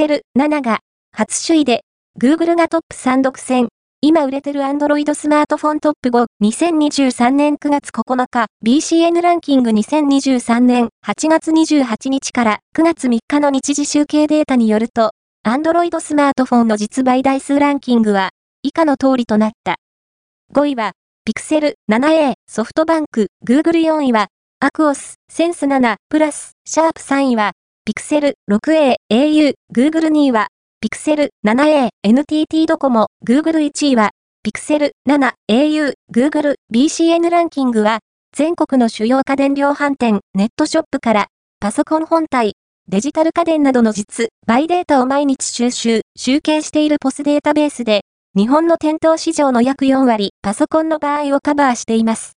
Pixel 7が初首位で Google がトップ3独占。今売れてる Android スマートフォントップ5、2023年9月9日、BCN ランキング2023年8月28日から9月3日の日時集計データによると、Android スマートフォンの実売台数ランキングは、以下の通りとなった。5位は、Pixel 7a、ソフトバンク、Google 4位は、アクオス、センス7、プラス、シャープ3位は、Pixel 6a、au、Google 2位は、Pixel 7a、NTT ドコモ、Google 1位は、Pixel 7、au、Google、BCN ランキングは、全国の主要家電量販店、ネットショップから、パソコン本体、デジタル家電などの実、バイデータを毎日収集、集計しているポスデータベースで、日本の店頭市場の約4割、パソコンの場合をカバーしています。